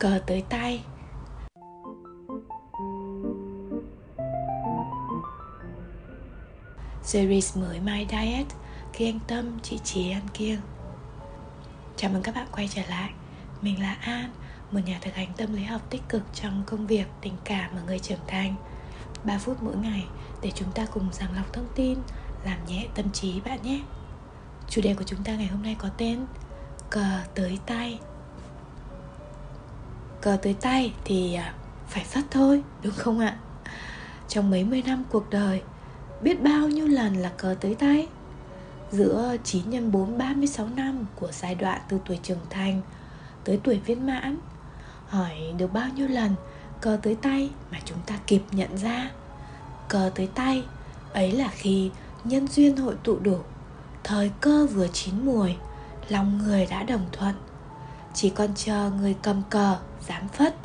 cờ tới tay. Series mới My Diet khi anh Tâm, chị Trí ăn kiêng. Chào mừng các bạn quay trở lại. Mình là An, một nhà thực hành tâm lý học tích cực trong công việc, tình cảm và người trưởng thành. 3 phút mỗi ngày để chúng ta cùng sàng lọc thông tin, làm nhẹ tâm trí bạn nhé. Chủ đề của chúng ta ngày hôm nay có tên Cờ tới tay. Cờ tới tay thì à, phải phất thôi, đúng không ạ? Trong mấy mươi năm cuộc đời Biết bao nhiêu lần là cờ tới tay Giữa 9 x 4 36 năm của giai đoạn từ tuổi trưởng thành tới tuổi viên mãn Hỏi được bao nhiêu lần cờ tới tay mà chúng ta kịp nhận ra Cờ tới tay ấy là khi nhân duyên hội tụ đủ Thời cơ vừa chín mùi Lòng người đã đồng thuận chỉ còn chờ người cầm cờ dám phất.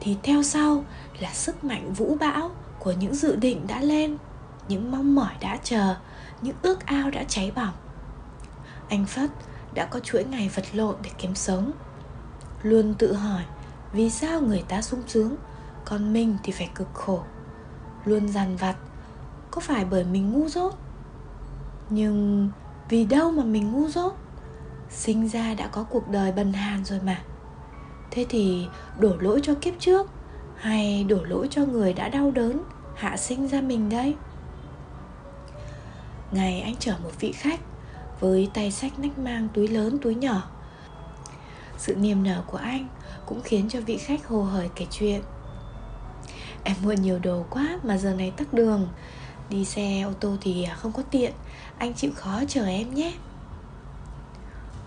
Thì theo sau là sức mạnh vũ bão Của những dự định đã lên, Những mong mỏi đã chờ, Những ước ao đã cháy bỏng. Anh Phất đã có chuỗi ngày vật lộn để kiếm sống. Luôn tự hỏi Vì sao người ta sung sướng, Còn mình thì phải cực khổ. Luôn dằn vặt, Có phải bởi mình ngu dốt? Nhưng vì đâu mà mình ngu dốt? Sinh ra đã có cuộc đời bần hàn rồi mà. Thế thì đổ lỗi cho kiếp trước Hay đổ lỗi cho người đã đau đớn, Hạ sinh ra mình đấy. Ngày anh chở một vị khách Với tay sách nách mang túi lớn, túi nhỏ. Sự niềm nở của anh Cũng khiến cho vị khách hồ hởi kể chuyện. Em mua nhiều đồ quá mà giờ này tắc đường. Đi xe ô tô thì không có tiện. Anh chịu khó chờ em nhé.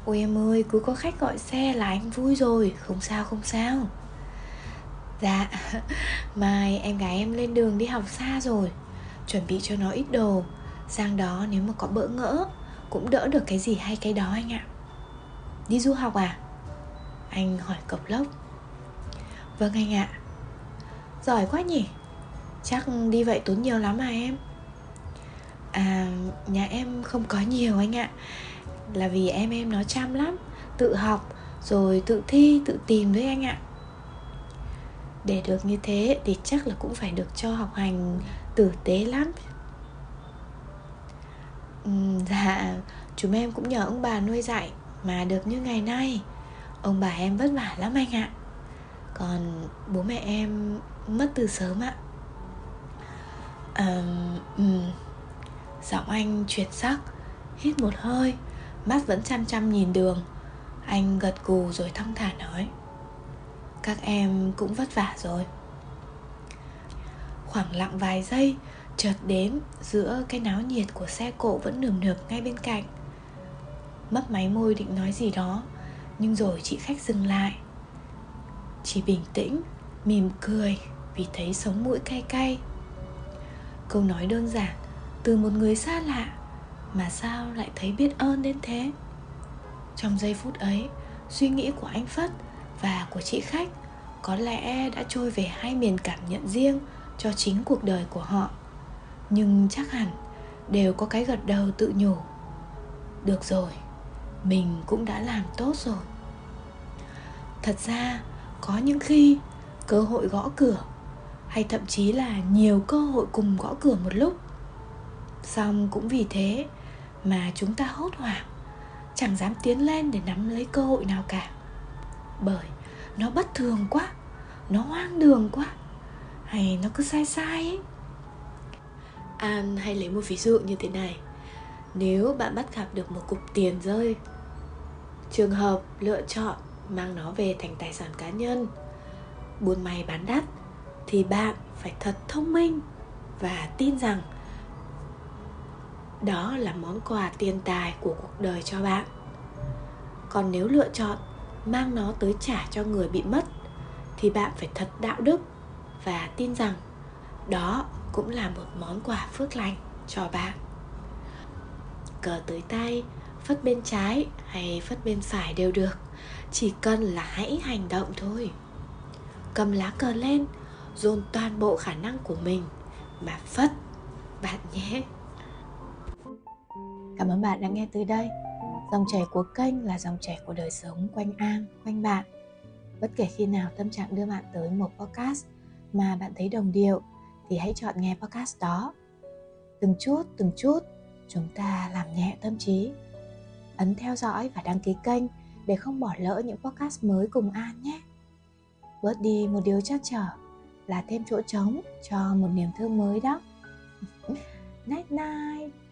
Ôi em ơi, cứ có khách gọi xe là anh vui rồi, Không sao không sao. Dạ Mai em gái em lên đường đi học xa rồi, Chuẩn bị cho nó ít đồ. Sang đó nếu mà có bỡ ngỡ, Cũng đỡ được cái gì hay cái đó anh ạ. Đi du học à? Anh hỏi cộc lốc. Vâng anh ạ. Giỏi quá nhỉ. Chắc đi vậy tốn nhiều lắm à em? À nhà em không có nhiều anh ạ. Là vì em em nó chăm lắm. Tự học Rồi tự thi tự tìm đấy anh ạ. Để được như thế Thì chắc là cũng phải được cho học hành Tử tế lắm. Ừ, Dạ Chúng em cũng nhờ ông bà nuôi dạy Mà được như ngày nay. Ông bà em vất vả lắm anh ạ. Còn bố mẹ em mất từ sớm ạ. À, um, Giọng anh chuyển sắc Hít một hơi. Mắt vẫn chăm chăm nhìn đường. Anh gật gù rồi thong thả nói. Các em cũng vất vả rồi. Khoảng lặng vài giây Chợt đến giữa cái náo nhiệt của xe cộ vẫn nườm nượp ngay bên cạnh. Mấp máy môi định nói gì đó Nhưng rồi chị khách dừng lại. Chỉ bình tĩnh, mỉm cười Vì thấy sống mũi cay cay. Câu nói đơn giản từ một người xa lạ mà sao lại thấy biết ơn đến thế? Trong giây phút ấy, suy nghĩ của anh phất và của chị khách có lẽ đã trôi về hai miền cảm nhận riêng cho chính cuộc đời của họ. Nhưng chắc hẳn đều có cái gật đầu tự nhủ. Được rồi, mình cũng đã làm tốt rồi. Thật ra, có những khi cơ hội gõ cửa, hay thậm chí là nhiều cơ hội cùng gõ cửa một lúc Xong cũng vì thế mà chúng ta hốt hoảng, Chẳng dám tiến lên để nắm lấy cơ hội nào cả. Bởi nó bất thường quá, Nó hoang đường quá, Hay nó cứ sai sai ấy. An hay lấy một ví dụ như thế này. Nếu bạn bắt gặp được một cục tiền rơi, Trường hợp lựa chọn mang nó về thành tài sản cá nhân, Buôn may bán đắt, Thì bạn phải thật thông minh Và tin rằng đó là món quà tiền tài của cuộc đời cho bạn. Còn nếu lựa chọn mang nó tới trả cho người bị mất, thì bạn phải thật đạo đức và tin rằng đó cũng là một món quà phước lành cho bạn. Cờ tới tay, phất bên trái hay phất bên phải đều được, chỉ cần là hãy hành động thôi. Cầm lá cờ lên, dồn toàn bộ khả năng của mình mà phất bạn nhé. Cảm ơn bạn đã nghe tới đây. Dòng chảy của kênh là dòng chảy của đời sống quanh An, quanh bạn. Bất kể khi nào tâm trạng đưa bạn tới một podcast mà bạn thấy đồng điệu thì hãy chọn nghe podcast đó. Từng chút, từng chút, chúng ta làm nhẹ tâm trí. Ấn theo dõi và đăng ký kênh để không bỏ lỡ những podcast mới cùng An nhé. Bớt đi một điều chắc trở là thêm chỗ trống cho một niềm thương mới đó. night night.